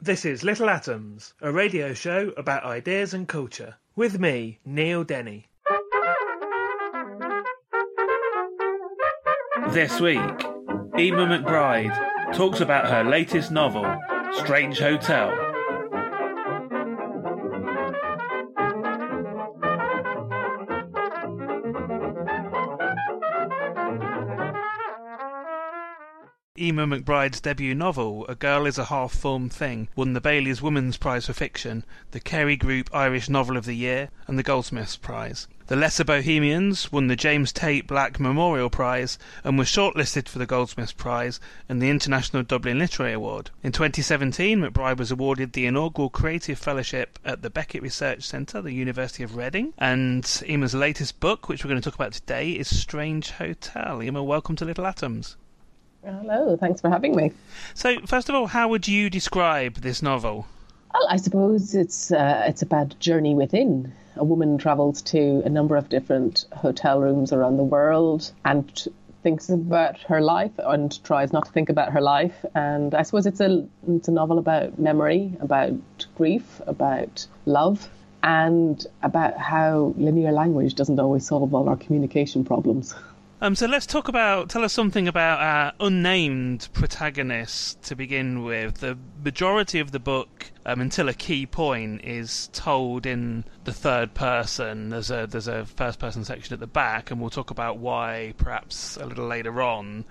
This is Little Atoms, a radio show about ideas and culture. With me, Neil Denny. This week, Eimear McBride talks about her latest novel, Strange Hotel. Eimear McBride's debut novel, A Girl is a Half Formed Thing, won the Bailey's Women's Prize for Fiction, the Kerry Group Irish Novel of the Year, and the Goldsmiths Prize. The Lesser Bohemians won the James Tait Black Memorial Prize and was shortlisted for the Goldsmiths Prize and the International Dublin Literary Award. In 2017, McBride was awarded the inaugural Creative Fellowship at the Beckett Research Centre, the University of Reading. And Eimear's latest book, which we're going to talk about today, is Strange Hotel. Emma, welcome to Little Atoms. Hello, thanks for having me. So, first of all, how would you describe this novel? Well, I suppose it's uh, it's about journey within. A woman travels to a number of different hotel rooms around the world and thinks about her life and tries not to think about her life. And I suppose it's a it's a novel about memory, about grief, about love, and about how linear language doesn't always solve all our communication problems. Um, so let's talk about. Tell us something about our unnamed protagonist to begin with. The majority of the book, um, until a key point, is told in the third person. There's a there's a first person section at the back, and we'll talk about why perhaps a little later on.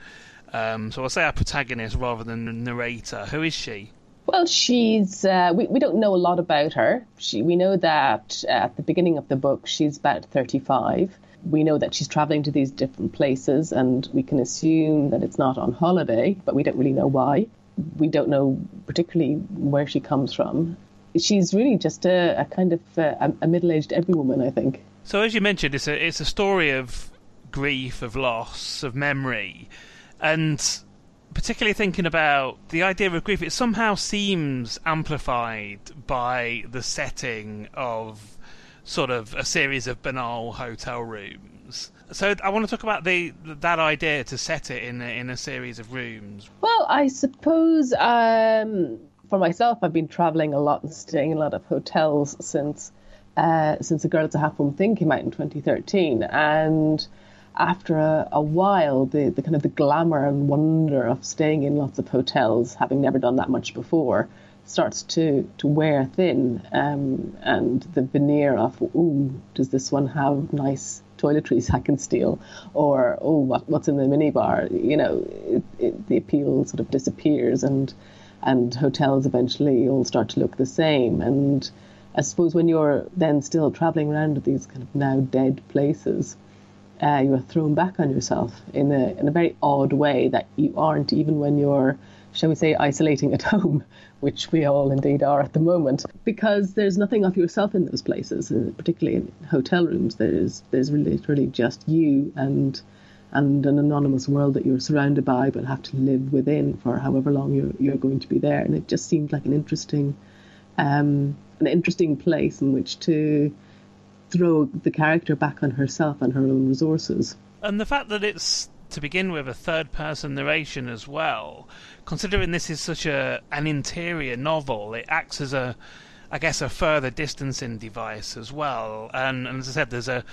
Um, so I'll say our protagonist rather than the narrator. Who is she? Well, she's uh, we we don't know a lot about her. She we know that at the beginning of the book she's about thirty five we know that she's traveling to these different places, and we can assume that it's not on holiday, but we don't really know why. We don't know particularly where she comes from. She's really just a, a kind of uh, a, a middle-aged every woman, I think. So, as you mentioned, it's a it's a story of grief, of loss, of memory, and particularly thinking about the idea of grief, it somehow seems amplified by the setting of sort of a series of banal hotel rooms. So I want to talk about the that idea to set it in a, in a series of rooms. Well, I suppose um, for myself, I've been traveling a lot and staying in a lot of hotels since uh, since A Girl Is a Half Formed Thing came out in 2013, and after a, a, while, the, the kind of the glamour and wonder of staying in lots of hotels, having never done that much before, starts to, to wear thin, um, and the veneer of, oh, does this one have nice toiletries I can steal? Or, oh, what, what's in the minibar? You know, it, it, the appeal sort of disappears, and and hotels eventually all start to look the same. And I suppose when you're then still traveling around these kind of now dead places, uh, you are thrown back on yourself in a in a very odd way that you aren't even when you're shall we say, isolating at home, which we all indeed are at the moment, because there's nothing of yourself in those places, uh, particularly in hotel rooms. There's there's literally just you and and an anonymous world that you're surrounded by, but have to live within for however long you're you're going to be there. And it just seemed like an interesting, um, an interesting place in which to throw the character back on herself and her own resources. And the fact that it's to begin with a third person narration as well considering this is such a an interior novel, it acts as a, I guess, a further distancing device as well. And, and as I said, there's a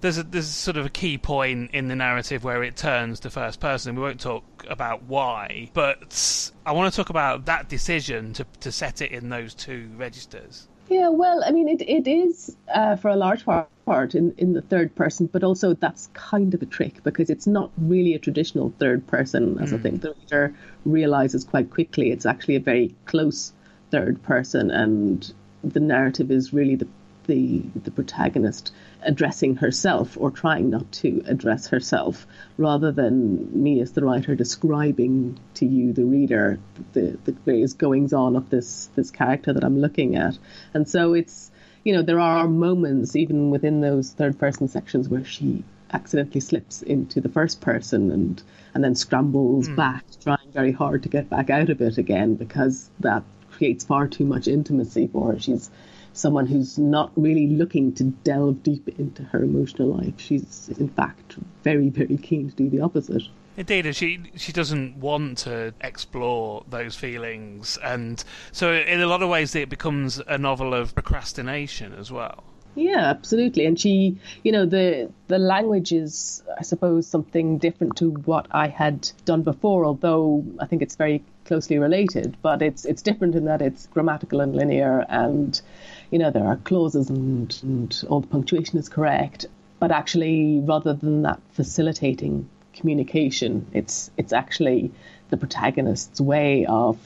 there's a there's sort of a key point in the narrative where it turns to first person. We won't talk about why, but I want to talk about that decision to to set it in those two registers. Yeah, well, I mean, it, it is uh, for a large part, part in, in the third person, but also that's kind of a trick because it's not really a traditional third person, as mm. I think the reader realizes quite quickly. It's actually a very close third person, and the narrative is really the the the protagonist addressing herself or trying not to address herself, rather than me as the writer describing to you, the reader, the, the various goings on of this this character that I'm looking at. And so it's you know there are moments even within those third person sections where she accidentally slips into the first person and and then scrambles mm. back, trying very hard to get back out of it again because that creates far too much intimacy for her. She's someone who's not really looking to delve deep into her emotional life. She's, in fact, very, very keen to do the opposite. Indeed, she she doesn't want to explore those feelings, and so in a lot of ways it becomes a novel of procrastination as well. Yeah, absolutely. And she, you know, the the language is, I suppose, something different to what I had done before. Although I think it's very closely related, but it's it's different in that it's grammatical and linear, and you know there are clauses and, and all the punctuation is correct. But actually, rather than that facilitating communication, it's it's actually the protagonist's way of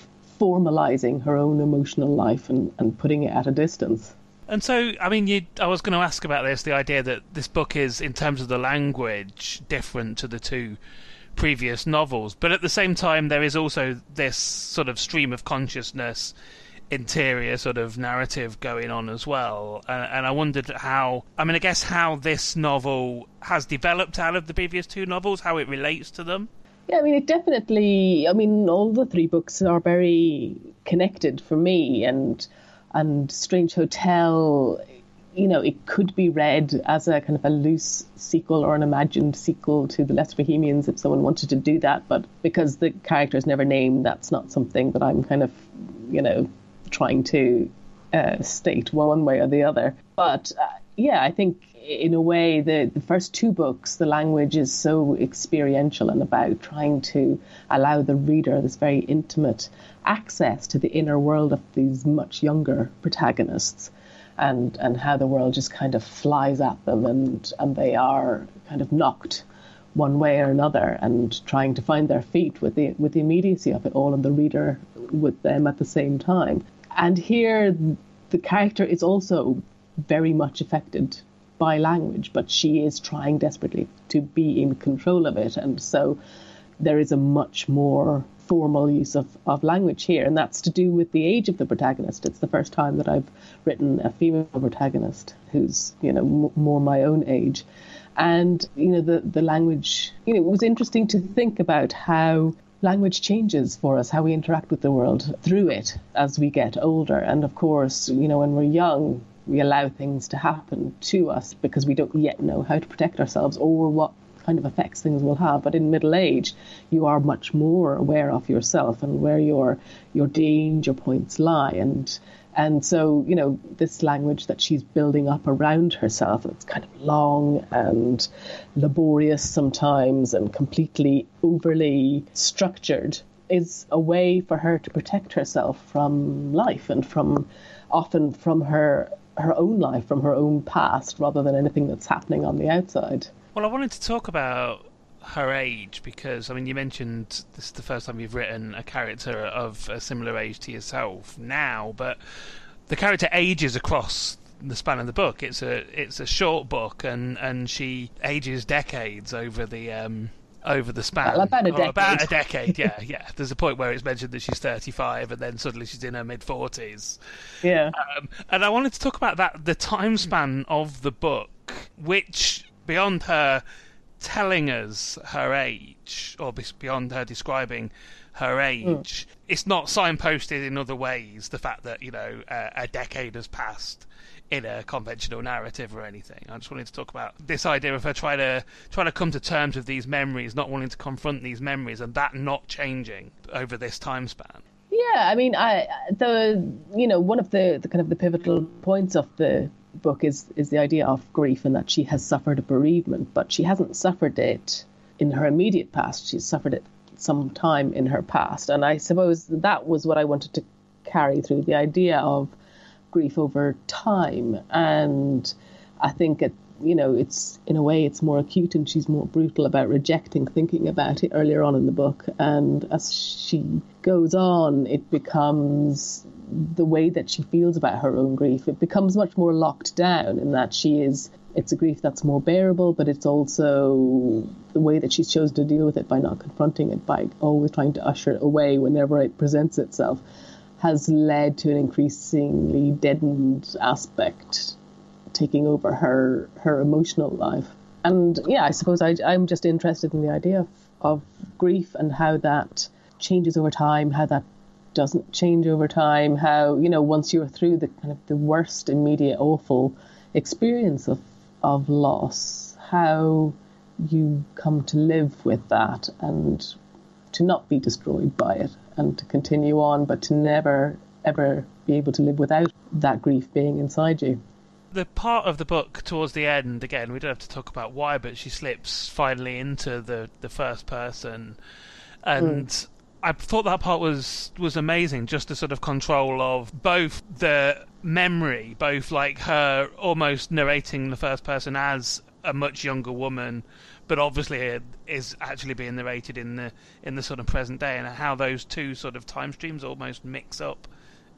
formalizing her own emotional life and, and putting it at a distance. And so, I mean, you, I was going to ask about this the idea that this book is, in terms of the language, different to the two previous novels. But at the same time, there is also this sort of stream of consciousness interior sort of narrative going on as well. Uh, and I wondered how, I mean, I guess how this novel has developed out of the previous two novels, how it relates to them. Yeah, I mean, it definitely, I mean, all the three books are very connected for me. And, and Strange Hotel you know, it could be read as a kind of a loose sequel or an imagined sequel to The Less Bohemians if someone wanted to do that. But because the character is never named, that's not something that I'm kind of, you know, trying to uh, state one way or the other. But uh, yeah, I think in a way, the, the first two books, the language is so experiential and about trying to allow the reader this very intimate access to the inner world of these much younger protagonists and and how the world just kind of flies at them and and they are kind of knocked one way or another and trying to find their feet with the with the immediacy of it all and the reader with them at the same time. And here the character is also very much affected by language, but she is trying desperately to be in control of it. And so there is a much more formal use of, of language here, and that's to do with the age of the protagonist. It's the first time that I've written a female protagonist who's, you know, m- more my own age. And, you know, the, the language, you know, it was interesting to think about how language changes for us, how we interact with the world through it as we get older. And of course, you know, when we're young, we allow things to happen to us because we don't yet know how to protect ourselves or what kind of effects things will have. But in middle age, you are much more aware of yourself and where your your danger points lie. And and so you know this language that she's building up around herself, it's kind of long and laborious sometimes and completely overly structured, is a way for her to protect herself from life and from often from her her own life, from her own past, rather than anything that's happening on the outside. Well, I wanted to talk about her age because I mean you mentioned this is the first time you've written a character of a similar age to yourself now, but the character ages across the span of the book. It's a it's a short book and and she ages decades over the um over the span. About a decade. About a decade, yeah, yeah. There's a point where it's mentioned that she's 35 and then suddenly she's in her mid 40s. Yeah. Um, and I wanted to talk about that the time span of the book, which beyond her telling us her age, or beyond her describing her age, mm. it's not signposted in other ways. The fact that you know uh, a decade has passed in a conventional narrative or anything. I just wanted to talk about this idea of her trying to trying to come to terms with these memories, not wanting to confront these memories, and that not changing over this time span. Yeah, I mean, I the you know one of the, the kind of the pivotal points of the book is is the idea of grief and that she has suffered a bereavement, but she hasn't suffered it in her immediate past. She's suffered it some time in her past, and I suppose that was what I wanted to carry through the idea of grief over time. And I think at you know, it's in a way it's more acute and she's more brutal about rejecting thinking about it earlier on in the book. And as she goes on, it becomes the way that she feels about her own grief. It becomes much more locked down in that she is. It's a grief that's more bearable, but it's also the way that she's chosen to deal with it by not confronting it, by always trying to usher it away whenever it presents itself, has led to an increasingly deadened aspect taking over her her emotional life. And yeah, I suppose I, I'm just interested in the idea of, of grief and how that changes over time, how that doesn't change over time, how, you know, once you're through the kind of the worst, immediate, awful experience of, of loss, how you come to live with that and to not be destroyed by it and to continue on, but to never, ever be able to live without that grief being inside you the part of the book towards the end, again, we don't have to talk about why, but she slips finally into the, the first person, and mm. I thought that part was was amazing. Just the sort of control of both the memory, both like her almost narrating the first person as a much younger woman, but obviously it is actually being narrated in the in the sort of present day, and how those two sort of time streams almost mix up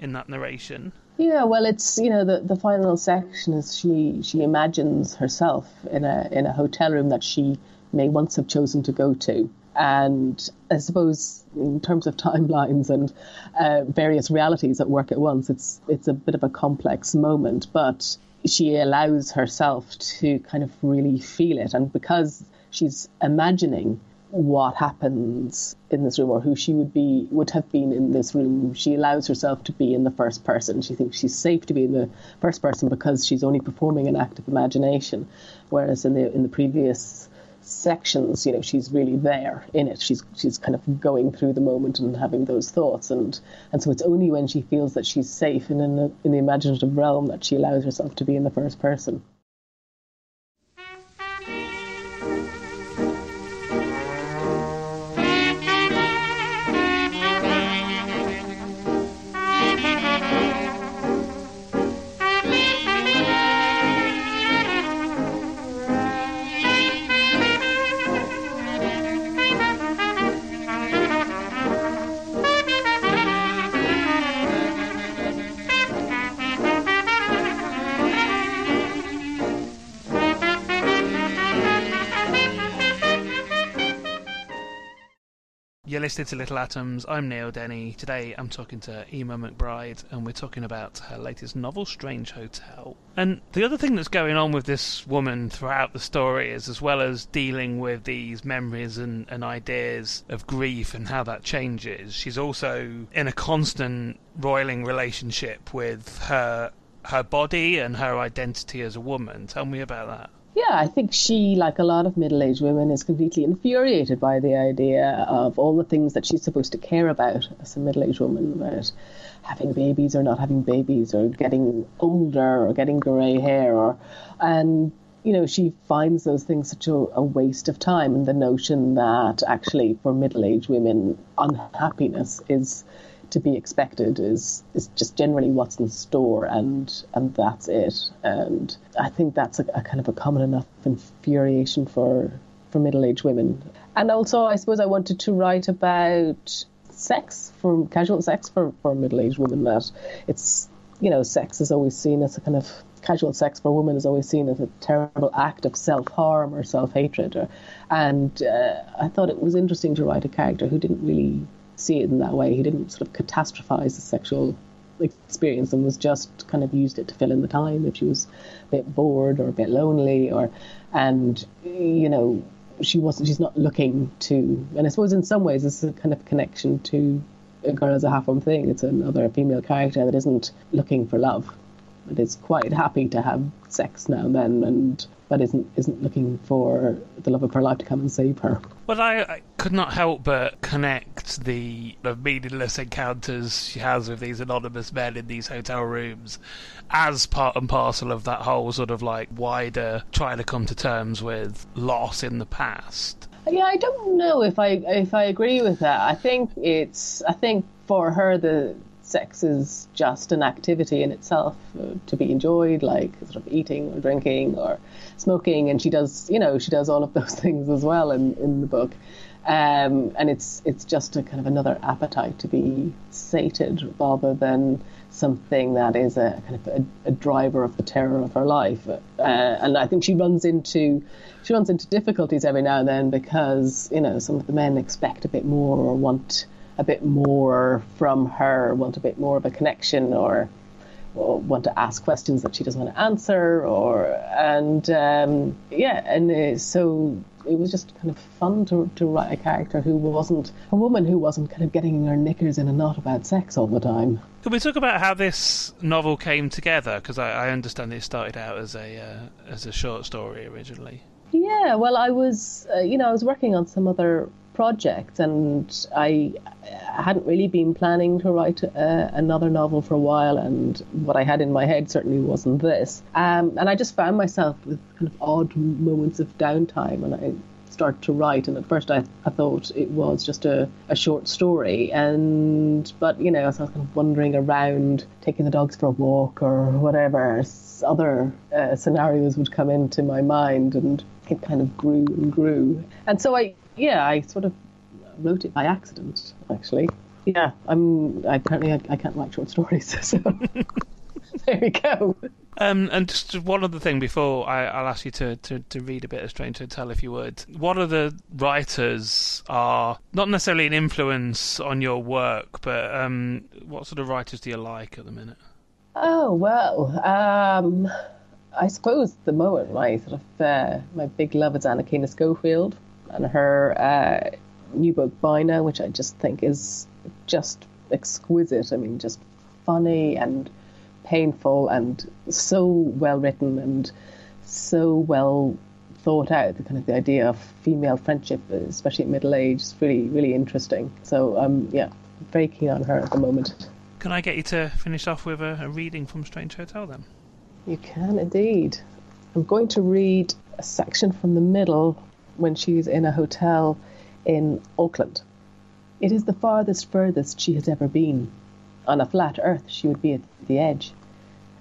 in that narration. Yeah, well, it's you know the the final section is she she imagines herself in a in a hotel room that she may once have chosen to go to, and I suppose in terms of timelines and uh, various realities at work at once, it's it's a bit of a complex moment, but she allows herself to kind of really feel it, and because she's imagining what happens in this room or who she would be would have been in this room. She allows herself to be in the first person. She thinks she's safe to be in the first person because she's only performing an act of imagination. Whereas in the in the previous sections you know she's really there in it. She's she's kind of going through the moment and having those thoughts. And and so it's only when she feels that she's safe in in, a, in the imaginative realm that she allows herself to be in the first person listening to Little Atoms. I'm Neil Denny. Today I'm talking to Eimear McBride, and we're talking about her latest novel, Strange Hotel. And the other thing that's going on with this woman throughout the story is, as well as dealing with these memories and, and ideas of grief and how that changes, she's also in a constant roiling relationship with her her body and her identity as a woman. Tell me about that. Yeah, I think she, like a lot of middle aged women, is completely infuriated by the idea of all the things that she's supposed to care about as a middle aged woman about having babies or not having babies or getting older or getting grey hair or and you know she finds those things such a, a waste of time. And the notion that actually for middle aged women unhappiness is to be expected is is just generally what's in store and and that's it. And I think that's a, a kind of a common enough infuriation for for middle-aged women. And also I suppose I wanted to write about sex for casual sex for, for middle-aged women that it's you know sex is always seen as a kind of casual sex for women is always seen as a terrible act of self-harm or self-hatred and uh, I thought it was interesting to write a character who didn't really see it in that way. He didn't sort of catastrophize the sexual experience and was just kind of used it to fill in the time if she was a bit bored or a bit lonely or and you know she wasn't she's not looking to and I suppose in some ways this is a kind of connection to a girl as a half one thing. It's another female character that isn't looking for love. But is quite happy to have sex now and then and but isn't isn't looking for the love of her life to come and save her. Well, I, I could not help but connect the, the meaningless encounters she has with these anonymous men in these hotel rooms as part and parcel of that whole sort of like wider trying to come to terms with loss in the past. Yeah, I don't know if I if I agree with that. I think it's I think for her the sex is just an activity in itself uh, to be enjoyed, like sort of eating or drinking or smoking, and she does, you know, she does all of those things as well in, in the book. Um, and it's it's just a kind of another appetite to be sated rather than something that is a kind of a, a driver of the terror of her life. Uh, and I think she runs into she runs into difficulties every now and then because you know some of the men expect a bit more or want a bit more from her, want a bit more of a connection, or, or want to ask questions that she doesn't want to answer, or and um, yeah, and uh, so it was just kind of fun to, to write a character who wasn't a woman who wasn't kind of getting her knickers in a knot about sex all the time. Can we talk about how this novel came together? Because I, I, understand it started out as a uh, as a short story originally. Yeah, well, I was, uh, you know, I was working on some other project, and I hadn't really been planning to write uh, another novel for a while, and what I had in my head certainly wasn't this. Um, and I just found myself with kind of odd moments of downtime, and I started to write. And at first, I, I thought it was just a, a short story, and but you know, I was kind of wandering around, taking the dogs for a walk or whatever. Other uh, scenarios would come into my mind, and it kind of grew and grew. And so I yeah, I sort of wrote it by accident, actually. Yeah, I'm. Apparently, I, I can't write short stories, so there we go. Um, and just one other thing before I, will ask you to, to, to read a bit of Strange Hotel, if you would. What are the writers are not necessarily an influence on your work, but um, what sort of writers do you like at the minute? Oh well, um, I suppose the moment my sort of uh, my big love is Anakana Schofield and her uh, new book Bina, which I just think is just exquisite. I mean, just funny and painful and so well written and so well thought out. The kind of the idea of female friendship, especially at middle age, is really really interesting. So um, yeah, very keen on her at the moment. Can I get you to finish off with a, a reading from Strange Hotel then? You can indeed. I'm going to read a section from the middle when she's in a hotel in Auckland. It is the farthest furthest she has ever been. On a flat earth, she would be at the edge.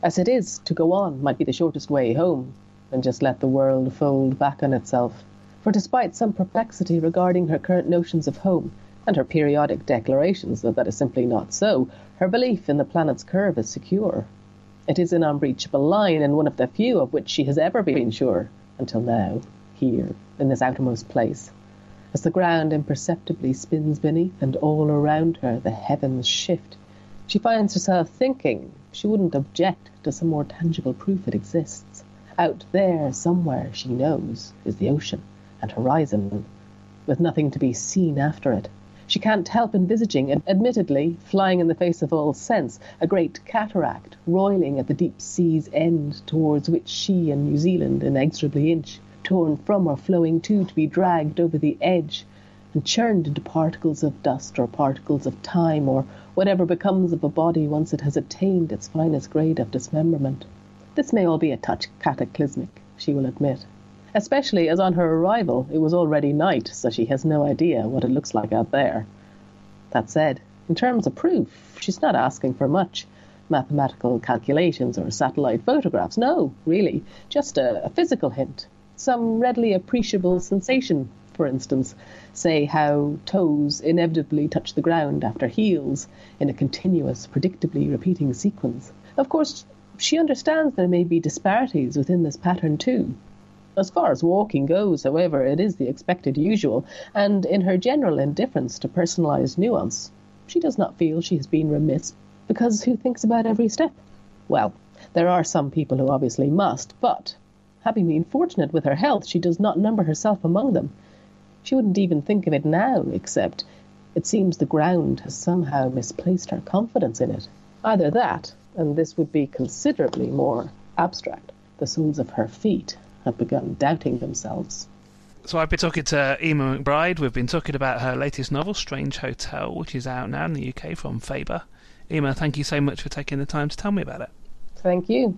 As it is, to go on might be the shortest way home, and just let the world fold back on itself. For despite some perplexity regarding her current notions of home, and her periodic declarations that that is simply not so, her belief in the planet's curve is secure. It is an unbreachable line, and one of the few of which she has ever been sure, until now, here in this outermost place. As the ground imperceptibly spins beneath and all around her the heavens shift, she finds herself thinking she wouldn't object to some more tangible proof it exists. Out there, somewhere, she knows, is the ocean and horizon, with nothing to be seen after it. She can't help envisaging, and admittedly flying in the face of all sense, a great cataract roiling at the deep sea's end towards which she and New Zealand inexorably inch torn from or flowing to, to be dragged over the edge and churned into particles of dust or particles of time or whatever becomes of a body once it has attained its finest grade of dismemberment. This may all be a touch cataclysmic, she will admit, especially as on her arrival it was already night, so she has no idea what it looks like out there. That said, in terms of proof, she's not asking for much mathematical calculations or satellite photographs. No, really, just a, a physical hint some readily appreciable sensation, for instance, say how toes inevitably touch the ground after heels in a continuous, predictably repeating sequence. Of course, she understands there may be disparities within this pattern too. As far as walking goes, however, it is the expected usual, and in her general indifference to personalized nuance, she does not feel she has been remiss because who thinks about every step? Well, there are some people who obviously must, but Having been fortunate with her health, she does not number herself among them. She wouldn't even think of it now, except it seems the ground has somehow misplaced her confidence in it. Either that, and this would be considerably more abstract, the soles of her feet have begun doubting themselves. So I've been talking to Eimear McBride. We've been talking about her latest novel, Strange Hotel, which is out now in the UK from Faber. Emma, thank you so much for taking the time to tell me about it. Thank you.